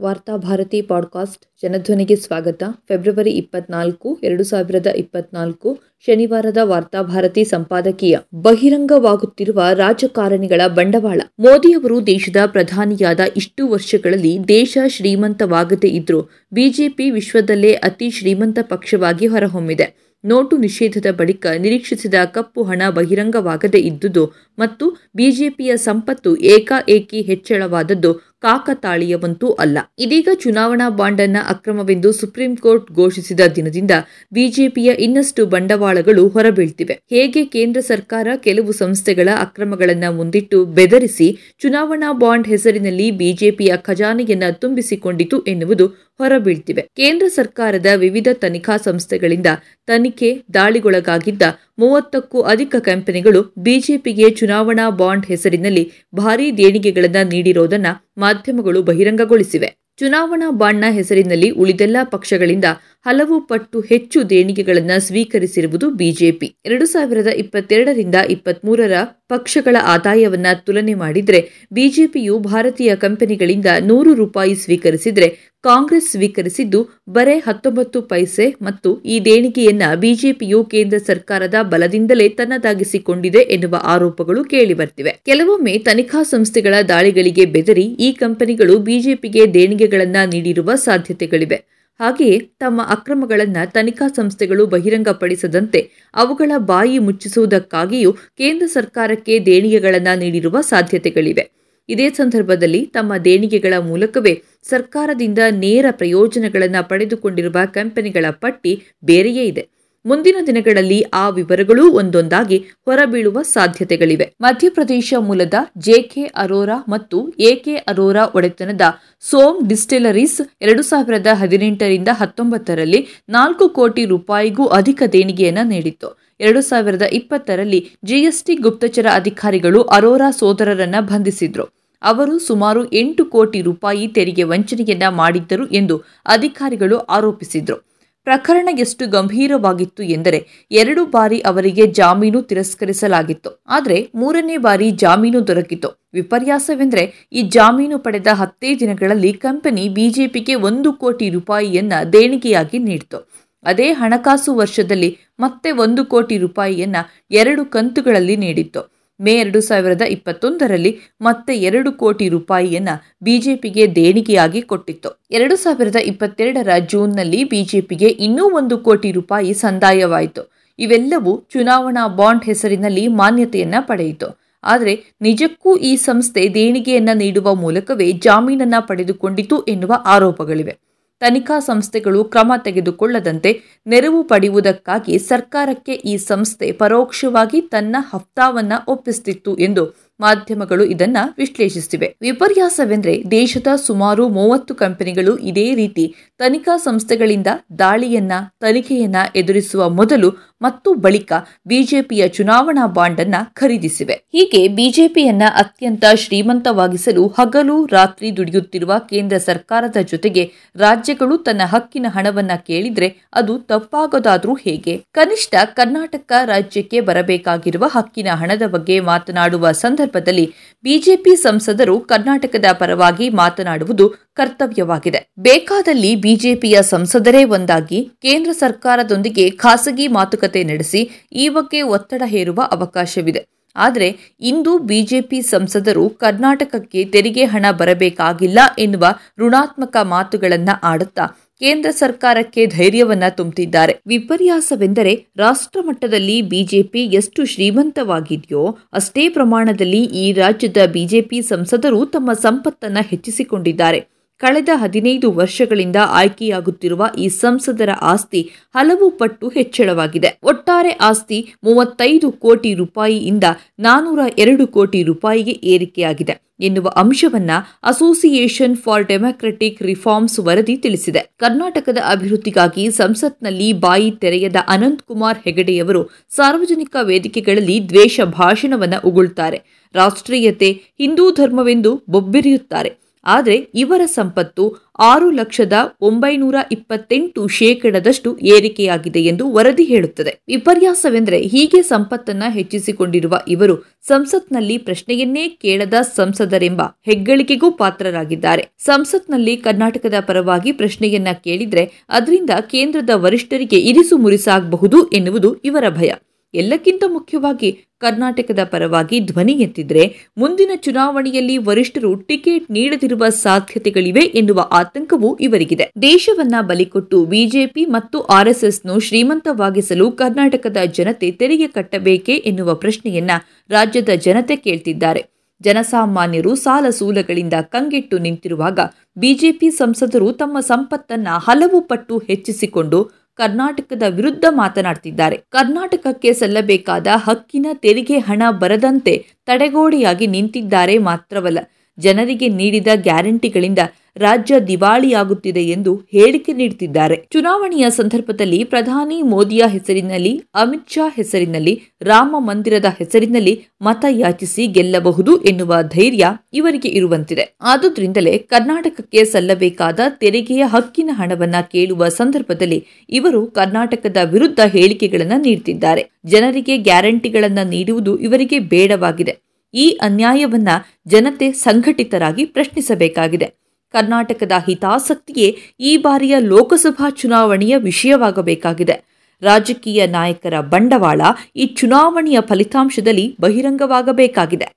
Varthabharati podcast ಜನಧ್ವನಿಗೆ ಸ್ವಾಗತ. February ಇಪ್ಪತ್ನಾಲ್ಕು, ಎರಡು ಸಾವಿರದ ಇಪ್ಪತ್ನಾಲ್ಕು, ಶನಿವಾರದ ವಾರ್ತಾಭಾರತಿ ಸಂಪಾದಕೀಯ. ಬಹಿರಂಗವಾಗುತ್ತಿರುವ ರಾಜಕಾರಣಿಗಳ ಬಂಡವಾಳ. ಮೋದಿಯವರು ದೇಶದ ಪ್ರಧಾನಿಯಾದ ಇಷ್ಟು ವರ್ಷಗಳಲ್ಲಿ ದೇಶ ಶ್ರೀಮಂತವಾಗದೇ ಇದ್ರೂ ಬಿಜೆಪಿ ವಿಶ್ವದಲ್ಲೇ ಅತಿ ಶ್ರೀಮಂತ ಪಕ್ಷವಾಗಿ ಹೊರಹೊಮ್ಮಿದೆ. ನೋಟು ನಿಷೇಧದ ಬಳಿಕ ನಿರೀಕ್ಷಿಸಿದ ಕಪ್ಪು ಹಣ ಬಹಿರಂಗವಾಗದೇ ಇದ್ದುದು ಮತ್ತು ಬಿಜೆಪಿಯ ಸಂಪತ್ತು ಏಕಾಏಕಿ ಹೆಚ್ಚಳವಾದದ್ದು ಕಾಕತಾಳೀಯವಂತೂ ಅಲ್ಲ. ಇದೀಗ ಚುನಾವಣಾ ಬಾಂಡ್ ಅನ್ನ ಅಕ್ರಮವೆಂದು ಸುಪ್ರೀಂ ಕೋರ್ಟ್ ಘೋಷಿಸಿದ ದಿನದಿಂದ ಬಿಜೆಪಿಯ ಇನ್ನಷ್ಟು ಬಂಡವಾಳಗಳು ಹೊರಬೀಳ್ತಿವೆ. ಹೇಗೆ ಕೇಂದ್ರ ಸರ್ಕಾರ ಕೆಲವು ಸಂಸ್ಥೆಗಳ ಅಕ್ರಮಗಳನ್ನ ಮುಂದಿಟ್ಟು ಬೆದರಿಸಿ ಚುನಾವಣಾ ಬಾಂಡ್ ಹೆಸರಿನಲ್ಲಿ ಬಿಜೆಪಿಯ ಖಜಾನೆಯನ್ನ ತುಂಬಿಸಿಕೊಂಡಿತು ಎನ್ನುವುದು ಹೊರಬೀಳ್ತಿವೆ. ಕೇಂದ್ರ ಸರ್ಕಾರದ ವಿವಿಧ ತನಿಖಾ ಸಂಸ್ಥೆಗಳಿಂದ ತನಿಖೆ ದಾಳಿಗೊಳಗಾಗಿದ್ದ ಮೂವತ್ತಕ್ಕೂ ಅಧಿಕ ಕಂಪನಿಗಳು ಬಿಜೆಪಿಗೆ ಚುನಾವಣಾ ಬಾಂಡ್ ಹೆಸರಿನಲ್ಲಿ ಭಾರೀ ದೇಣಿಗೆಗಳನ್ನು ನೀಡಿರೋದನ್ನ ಮಾಧ್ಯಮಗಳು ಬಹಿರಂಗಗೊಳಿಸಿವೆ. ಚುನಾವಣಾ ಬಾಂಡ್ನ ಹೆಸರಿನಲ್ಲಿ ಉಳಿದೆಲ್ಲ ಪಕ್ಷಗಳಿಂದ ಹಲವು ಪಟ್ಟು ಹೆಚ್ಚು ದೇಣಿಗೆಗಳನ್ನು ಸ್ವೀಕರಿಸಿರುವುದು ಬಿಜೆಪಿ. ಎರಡು ಸಾವಿರದ ಇಪ್ಪತ್ತೆರಡರಿಂದ ಇಪ್ಪತ್ಮೂರರ ಪಕ್ಷಗಳ ಆದಾಯವನ್ನ ತುಲನೆ ಮಾಡಿದರೆ ಬಿಜೆಪಿಯು ಭಾರತೀಯ ಕಂಪನಿಗಳಿಂದ ನೂರು ರೂಪಾಯಿ ಸ್ವೀಕರಿಸಿದರೆ ಕಾಂಗ್ರೆಸ್ ಸ್ವೀಕರಿಸಿದ್ದು ಬರೇ ಹತ್ತೊಂಬತ್ತು ಪೈಸೆ ಮತ್ತು ಈ ದೇಣಿಗೆಯನ್ನ ಬಿಜೆಪಿಯು ಕೇಂದ್ರ ಸರ್ಕಾರದ ಬಲದಿಂದಲೇ ತನ್ನದಾಗಿಸಿಕೊಂಡಿದೆ ಎನ್ನುವ ಆರೋಪಗಳು ಕೇಳಿಬರ್ತಿವೆ. ಕೆಲವೊಮ್ಮೆ ತನಿಖಾ ಸಂಸ್ಥೆಗಳ ದಾಳಿಗಳಿಗೆ ಬೆದರಿ ಈ ಕಂಪನಿಗಳು ಬಿಜೆಪಿಗೆ ದೇಣಿಗೆಗಳನ್ನು ನೀಡಿರುವ ಸಾಧ್ಯತೆಗಳಿವೆ. ಹಾಗೆಯೇ ತಮ್ಮ ಅಕ್ರಮಗಳನ್ನು ತನಿಖಾ ಸಂಸ್ಥೆಗಳು ಬಹಿರಂಗಪಡಿಸದಂತೆ ಅವುಗಳ ಬಾಯಿ ಮುಚ್ಚಿಸುವುದಕ್ಕಾಗಿಯೂ ಕೇಂದ್ರ ಸರ್ಕಾರಕ್ಕೆ ದೇಣಿಗೆಗಳನ್ನು ನೀಡಿರುವ ಸಾಧ್ಯತೆಗಳಿವೆ. ಇದೇ ಸಂದರ್ಭದಲ್ಲಿ ತಮ್ಮ ದೇಣಿಗೆಗಳ ಮೂಲಕವೇ ಸರ್ಕಾರದಿಂದ ನೇರ ಪ್ರಯೋಜನಗಳನ್ನು ಪಡೆದುಕೊಂಡಿರುವ ಕಂಪನಿಗಳ ಪಟ್ಟಿ ಬೇರೆಯೇ ಇದೆ. ಮುಂದಿನ ದಿನಗಳಲ್ಲಿ ಆ ವಿವರಗಳೂ ಒಂದೊಂದಾಗಿ ಹೊರಬೀಳುವ ಸಾಧ್ಯತೆಗಳಿವೆ. ಮಧ್ಯಪ್ರದೇಶ ಮೂಲದ ಜೆಕೆ ಅರೋರಾ ಮತ್ತು ಎಕೆ ಅರೋರಾ ಒಡೆತನದ ಸೋಮ್ ಡಿಸ್ಟಿಲರೀಸ್ ಎರಡು ಸಾವಿರದ ಹದಿನೆಂಟರಿಂದ ಹತ್ತೊಂಬತ್ತರಲ್ಲಿ ನಾಲ್ಕು ಕೋಟಿ ರೂಪಾಯಿಗೂ ಅಧಿಕ ದೇಣಿಗೆಯನ್ನು ನೀಡಿತ್ತು. ಎರಡು ಸಾವಿರದ ಇಪ್ಪತ್ತರಲ್ಲಿ ಜಿಎಸ್ಟಿ ಗುಪ್ತಚರ ಅಧಿಕಾರಿಗಳು ಅರೋರಾ ಸೋದರರನ್ನ ಬಂಧಿಸಿದ್ರು. ಅವರು ಸುಮಾರು ಎಂಟು ಕೋಟಿ ರೂಪಾಯಿ ತೆರಿಗೆ ವಂಚನೆಯನ್ನ ಮಾಡಿದ್ದರು ಎಂದು ಅಧಿಕಾರಿಗಳು ಆರೋಪಿಸಿದ್ರು. ಪ್ರಕರಣ ಎಷ್ಟು ಗಂಭೀರವಾಗಿತ್ತು ಎಂದರೆ ಎರಡು ಬಾರಿ ಅವರಿಗೆ ಜಾಮೀನು ತಿರಸ್ಕರಿಸಲಾಗಿತ್ತು. ಆದರೆ ಮೂರನೇ ಬಾರಿ ಜಾಮೀನು ದೊರಕಿತು. ವಿಪರ್ಯಾಸವೆಂದರೆ ಈ ಜಾಮೀನು ಪಡೆದ ಹತ್ತೇ ದಿನಗಳಲ್ಲಿ ಕಂಪನಿ ಬಿಜೆಪಿಗೆ ಒಂದು ಕೋಟಿ ರೂಪಾಯಿಯನ್ನ ದೇಣಿಗೆಯಾಗಿ ನೀಡಿತು. ಅದೇ ಹಣಕಾಸು ವರ್ಷದಲ್ಲಿ ಮತ್ತೆ ಒಂದು ಕೋಟಿ ರೂಪಾಯಿಯನ್ನ ಎರಡು ಕಂತುಗಳಲ್ಲಿ ನೀಡಿತ್ತು. ಮೇ ಎರಡು ಸಾವಿರದ ಇಪ್ಪತ್ತೊಂದರಲ್ಲಿ ಮತ್ತೆ ಎರಡು ಕೋಟಿ ರೂಪಾಯಿಯನ್ನ ಬಿಜೆಪಿಗೆ ದೇಣಿಗೆಯಾಗಿ ಕೊಟ್ಟಿತ್ತು. ಎರಡು ಸಾವಿರದ ಇಪ್ಪತ್ತೆರಡರ ಜೂನ್ನಲ್ಲಿ ಬಿಜೆಪಿಗೆ ಇನ್ನೂ ಒಂದು ಕೋಟಿ ರೂಪಾಯಿ ಸಂದಾಯವಾಯಿತು. ಇವೆಲ್ಲವೂ ಚುನಾವಣಾ ಬಾಂಡ್ ಹೆಸರಿನಲ್ಲಿ ಮಾನ್ಯತೆಯನ್ನ ಪಡೆಯಿತು. ಆದರೆ ನಿಜಕ್ಕೂ ಈ ಸಂಸ್ಥೆ ದೇಣಿಗೆಯನ್ನ ನೀಡುವ ಮೂಲಕವೇ ಜಾಮೀನನ್ನ ಪಡೆದುಕೊಂಡಿತು ಎನ್ನುವ ಆರೋಪಗಳಿವೆ. ತನಿಖಾ ಸಂಸ್ಥೆಗಳು ಕ್ರಮ ತೆಗೆದುಕೊಳ್ಳದಂತೆ ನೆರವು ಪಡೆಯುವುದಕ್ಕಾಗಿ ಸರ್ಕಾರಕ್ಕೆ ಈ ಸಂಸ್ಥೆ ಪರೋಕ್ಷವಾಗಿ ತನ್ನ ಹಫ್ತಾವನ್ನ ಒಪ್ಪಿಸುತ್ತಿತ್ತು ಎಂದು ಮಾಧ್ಯಮಗಳು ಇದನ್ನ ವಿಶ್ಲೇಷಿಸಿವೆ. ವಿಪರ್ಯಾಸವೆಂದರೆ ದೇಶದ ಸುಮಾರು ಮೂವತ್ತು ಕಂಪನಿಗಳು ಇದೇ ರೀತಿ ತನಿಖಾ ಸಂಸ್ಥೆಗಳಿಂದ ದಾಳಿಯನ್ನ, ತನಿಖೆಯನ್ನ ಎದುರಿಸುವ ಮೊದಲು ಮತ್ತು ಬಳಿಕ ಬಿಜೆಪಿಯ ಚುನಾವಣಾ ಬಾಂಡ್ ಅನ್ನ ಖರೀದಿಸಿವೆ. ಹೀಗೆ ಬಿಜೆಪಿಯನ್ನ ಅತ್ಯಂತ ಶ್ರೀಮಂತವಾಗಿಸಲು ಹಗಲು ರಾತ್ರಿ ದುಡಿಯುತ್ತಿರುವ ಕೇಂದ್ರ ಸರ್ಕಾರದ ಜೊತೆಗೆ ರಾಜ್ಯಗಳು ತನ್ನ ಹಕ್ಕಿನ ಹಣವನ್ನ ಕೇಳಿದ್ರೆ ಅದು ತಪ್ಪಾಗೋದಾದ್ರೂ ಹೇಗೆ? ಕನಿಷ್ಠ ಕರ್ನಾಟಕ ರಾಜ್ಯಕ್ಕೆ ಬರಬೇಕಾಗಿರುವ ಹಕ್ಕಿನ ಹಣದ ಬಗ್ಗೆ ಮಾತನಾಡುವ ಸಂದರ್ಭದಲ್ಲಿ ಬಿಜೆಪಿ ಸಂಸದರು ಕರ್ನಾಟಕದ ಪರವಾಗಿ ಮಾತನಾಡುವುದು ಕರ್ತವ್ಯವಾಗಿದೆ. ಬೇಕಾದಲ್ಲಿ ಬಿಜೆಪಿಯ ಸಂಸದರೇ ಒಂದಾಗಿ ಕೇಂದ್ರ ಸರ್ಕಾರದೊಂದಿಗೆ ಖಾಸಗಿ ಮಾತುಕತೆ ನಡೆಸಿ ಈ ಬಗ್ಗೆ ಒತ್ತಡ ಹೇರುವ ಅವಕಾಶವಿದೆ. ಆದರೆ ಇಂದು ಬಿಜೆಪಿ ಸಂಸದರು ಕರ್ನಾಟಕಕ್ಕೆ ತೆರಿಗೆ ಹಣ ಬರಬೇಕಾಗಿಲ್ಲ ಎನ್ನುವ ಋಣಾತ್ಮಕ ಮಾತುಗಳನ್ನು ಆಡುತ್ತಾ ಕೇಂದ್ರ ಸರ್ಕಾರಕ್ಕೆ ಧೈರ್ಯವನ್ನ ತುಂಬುತ್ತಿದ್ದಾರೆ ವಿಪರ್ಯಾಸವೆಂದರೆ ರಾಷ್ಟ್ರ ಮಟ್ಟದಲ್ಲಿ ಬಿಜೆಪಿ ಎಷ್ಟು ಶ್ರೀಮಂತವಾಗಿದೆಯೋ ಅಷ್ಟೇ ಪ್ರಮಾಣದಲ್ಲಿ ಈ ರಾಜ್ಯದ ಬಿಜೆಪಿ ಸಂಸದರು ತಮ್ಮ ಸಂಪತ್ತನ್ನು ಹೆಚ್ಚಿಸಿಕೊಂಡಿದ್ದಾರೆ. ಕಳೆದ ಹದಿನೈದು ವರ್ಷಗಳಿಂದ ಆಯ್ಕೆಯಾಗುತ್ತಿರುವ ಈ ಸಂಸದರ ಆಸ್ತಿ ಹಲವು ಪಟ್ಟು ಹೆಚ್ಚಳವಾಗಿದೆ. ಒಟ್ಟಾರೆ ಆಸ್ತಿ ಮೂವತ್ತೈದು ಕೋಟಿ ರೂಪಾಯಿಯಿಂದ ನಾನೂರ ಎರಡು ಕೋಟಿ ರೂಪಾಯಿಗೆ ಏರಿಕೆಯಾಗಿದೆ ಎನ್ನುವ ಅಂಶವನ್ನ ಅಸೋಸಿಯೇಷನ್ ಫಾರ್ ಡೆಮಾಕ್ರೆಟಿಕ್ ರಿಫಾರ್ಮ್ಸ್ ವರದಿ ತಿಳಿಸಿದೆ. ಕರ್ನಾಟಕದ ಅಭಿವೃದ್ಧಿಗಾಗಿ ಸಂಸತ್ನಲ್ಲಿ ಬಾಯಿ ತೆರೆಯದ ಅನಂತ್ ಕುಮಾರ್ ಹೆಗಡೆಯವರು ಸಾರ್ವಜನಿಕ ವೇದಿಕೆಗಳಲ್ಲಿ ದ್ವೇಷ ಭಾಷಣವನ್ನ ಉಗುಳ್ತಾರೆ. ರಾಷ್ಟ್ರೀಯತೆ ಹಿಂದೂ ಧರ್ಮವೆಂದು ಬೊಬ್ಬೆರೆಯುತ್ತಾರೆ. ಆದರೆ ಇವರ ಸಂಪತ್ತು ಆರು ಲಕ್ಷದ ಒಂಬೈನೂರ ಇಪ್ಪತ್ತೆಂಟು ಶೇಕಡದಷ್ಟು ಏರಿಕೆಯಾಗಿದೆ ಎಂದು ವರದಿ ಹೇಳುತ್ತದೆ. ವಿಪರ್ಯಾಸವೆಂದರೆ ಹೀಗೆ ಸಂಪತ್ತನ್ನ ಹೆಚ್ಚಿಸಿಕೊಂಡಿರುವ ಇವರು ಸಂಸತ್ನಲ್ಲಿ ಪ್ರಶ್ನೆಯನ್ನೇ ಕೇಳದ ಸಂಸದರೆಂಬ ಹೆಗ್ಗಳಿಕೆಗೂ ಪಾತ್ರರಾಗಿದ್ದಾರೆ. ಸಂಸತ್ನಲ್ಲಿ ಕರ್ನಾಟಕದ ಪರವಾಗಿ ಪ್ರಶ್ನೆಯನ್ನ ಕೇಳಿದ್ರೆ ಅದರಿಂದ ಕೇಂದ್ರದ ವರಿಷ್ಠರಿಗೆ ಇರಿಸು ಮುರಿಸಾಗಬಹುದು ಎನ್ನುವುದು ಇವರ ಭಯ. ಎಲ್ಲಕ್ಕಿಂತ ಮುಖ್ಯವಾಗಿ ಕರ್ನಾಟಕದ ಪರವಾಗಿ ಧ್ವನಿ ಎತ್ತಿದ್ರೆ ಮುಂದಿನ ಚುನಾವಣೆಯಲ್ಲಿ ವರಿಷ್ಠರು ಟಿಕೆಟ್ ನೀಡದಿರುವ ಸಾಧ್ಯತೆಗಳಿವೆ ಎನ್ನುವ ಆತಂಕವೂ ಇವರಿಗಿದೆ. ದೇಶವನ್ನ ಬಲಿಕೊಟ್ಟು ಬಿಜೆಪಿ ಮತ್ತು ಆರ್ಎಸ್ಎಸ್ನು ಶ್ರೀಮಂತವಾಗಿಸಲು ಕರ್ನಾಟಕದ ಜನತೆ ತೆರಿಗೆ ಕಟ್ಟಬೇಕೇ ಎನ್ನುವ ಪ್ರಶ್ನೆಯನ್ನ ರಾಜ್ಯದ ಜನತೆ ಕೇಳ್ತಿದ್ದಾರೆ. ಜನಸಾಮಾನ್ಯರು ಸಾಲ ಸೂಲಗಳಿಂದ ಕಂಗೆಟ್ಟು ನಿಂತಿರುವಾಗ ಬಿಜೆಪಿ ಸಂಸದರು ತಮ್ಮ ಸಂಪತ್ತನ್ನ ಹಲವು ಪಟ್ಟು ಹೆಚ್ಚಿಸಿಕೊಂಡು ಕರ್ನಾಟಕದ ವಿರುದ್ಧ ಮಾತನಾಡ್ತಿದ್ದಾರೆ. ಕರ್ನಾಟಕಕ್ಕೆ ಸಲ್ಲಬೇಕಾದ ಹಕ್ಕಿನ ತೆರಿಗೆ ಹಣ ಬರದಂತೆ ತಡೆಗೋಡೆಯಾಗಿ ನಿಂತಿದ್ದಾರೆ ಮಾತ್ರವಲ್ಲ ಜನರಿಗೆ ನೀಡಿದ ಗ್ಯಾರಂಟಿಗಳಿಂದ ರಾಜ್ಯ ದಿವಾಳಿಯಾಗುತ್ತಿದೆ ಎಂದು ಹೇಳಿಕೆ ನೀಡುತ್ತಿದ್ದಾರೆ. ಚುನಾವಣೆಯ ಸಂದರ್ಭದಲ್ಲಿ ಪ್ರಧಾನಿ ಮೋದಿಯ ಹೆಸರಿನಲ್ಲಿ, ಅಮಿತ್ ಶಾ ಹೆಸರಿನಲ್ಲಿ, ರಾಮ ಮಂದಿರದ ಹೆಸರಿನಲ್ಲಿ ಮತ ಯಾಚಿಸಿ ಗೆಲ್ಲಬಹುದು ಎನ್ನುವ ಧೈರ್ಯ ಇವರಿಗೆ ಇರುವಂತಿದೆ. ಆದುದರಿಂದಲೇ ಕರ್ನಾಟಕಕ್ಕೆ ಸಲ್ಲಬೇಕಾದ ತೆರಿಗೆಯ ಹಕ್ಕಿನ ಹಣವನ್ನ ಕೇಳುವ ಸಂದರ್ಭದಲ್ಲಿ ಇವರು ಕರ್ನಾಟಕದ ವಿರುದ್ಧ ಹೇಳಿಕೆಗಳನ್ನು ನೀಡುತ್ತಿದ್ದಾರೆ ಜನರಿಗೆ ಗ್ಯಾರಂಟಿಗಳನ್ನು ನೀಡುವುದು ಇವರಿಗೆ ಬೇಡವಾಗಿದೆ. ಈ ಅನ್ಯಾಯವನ್ನ ಜನತೆ ಸಂಘಟಿತರಾಗಿ ಪ್ರಶ್ನಿಸಬೇಕಾಗಿದೆ. ಕರ್ನಾಟಕದ ಹಿತಾಸಕ್ತಿಯೇ ಈ ಬಾರಿಯ ಲೋಕಸಭಾ ಚುನಾವಣೆಯ ವಿಷಯವಾಗಬೇಕಾಗಿದೆ. ರಾಜಕೀಯ ನಾಯಕರ ಬಂಡವಾಳ ಈ ಚುನಾವಣೆಯ ಫಲಿತಾಂಶದಲ್ಲಿ ಬಹಿರಂಗವಾಗಬೇಕಾಗಿದೆ.